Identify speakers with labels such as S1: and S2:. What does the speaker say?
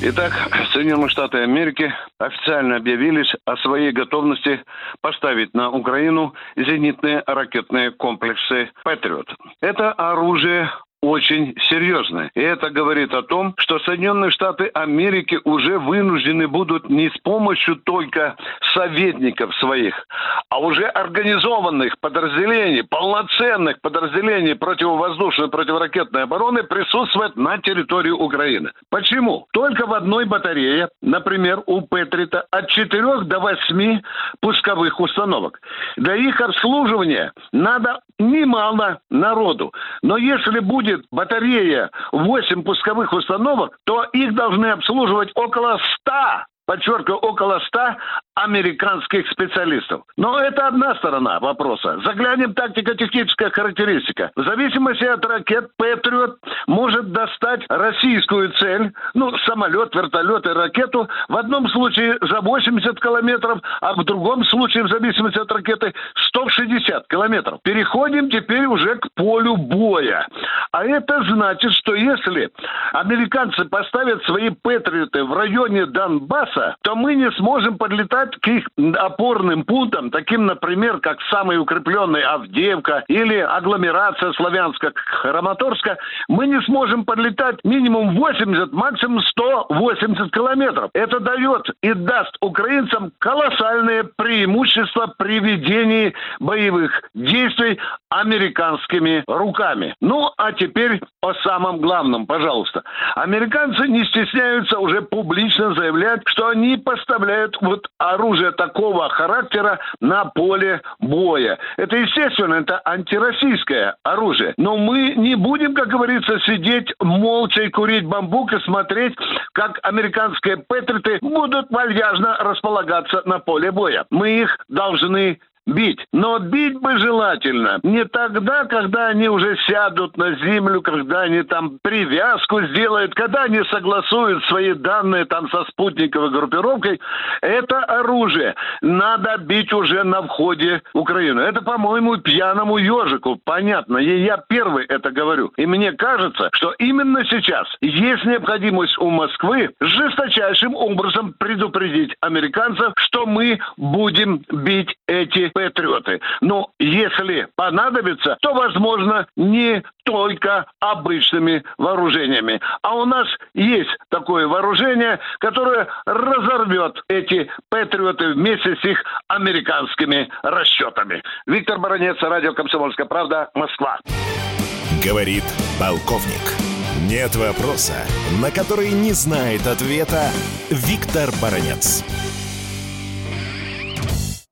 S1: Итак, Соединенные Штаты Америки официально объявились о своей готовности поставить на Украину зенитные ракетные комплексы «Патриот». Это оружие очень серьезное. И это говорит о том, что Соединенные Штаты Америки уже вынуждены будут не с помощью только советников своих, а уже организованных подразделений, полноценных подразделений противовоздушной, противоракетной обороны присутствовать на территории Украины. Почему? Только в одной батарее, например, у Петрита от 4 до 8 пусковых установок. Для их обслуживания надо немало народу. Но если будет батарея 8 пусковых установок, то их должны обслуживать около 100 подчеркиваю, около 100 американских специалистов. Но это одна сторона вопроса. Заглянем тактико-техническая характеристика. В зависимости от ракет Патриот может достать российскую цель, ну, самолет, вертолет и ракету, в одном случае за 80 километров, а в другом случае, в зависимости от ракеты, 160 километров. Переходим теперь уже к полю боя. А это значит, что если американцы поставят свои Патриоты в районе Донбасса, то мы не сможем подлетать к их опорным пунктам, таким, например, как самый укрепленный Авдеевка или агломерация Славянска, Храматорска, мы не сможем подлетать минимум 80, максимум 180 километров. Это дает и даст украинцам колоссальное преимущество при ведении боевых действий американскими руками. Ну, а теперь о самом главном, пожалуйста. Американцы не стесняются уже публично заявлять, что они поставляют вот оружие такого характера на поле боя. Это, естественно, это антироссийское оружие. Но мы не будем, как говорится, сидеть молча и курить бамбук и смотреть, как американские патриоты будут вальяжно располагаться на поле боя. Мы их должны бить. Но бить бы желательно не тогда, когда они уже сядут на землю, когда они там привязку сделают, когда они согласуют свои данные там со спутниковой группировкой. Это оружие надо бить уже на входе в Украину. Это, по-моему, пьяному ежику. Понятно. И я первый это говорю. И мне кажется, что именно сейчас есть необходимость у Москвы жесточайшим образом предупредить американцев, что мы будем бить эти патриоты. Но если понадобится, то, возможно, не только обычными вооружениями. А у нас есть такое вооружение, которое разорвет эти патриоты вместе с их американскими расчетами. Виктор Баранец, радио «Комсомольская правда», Москва.
S2: Говорит полковник. Нет вопроса, на который не знает ответа Виктор Баранец.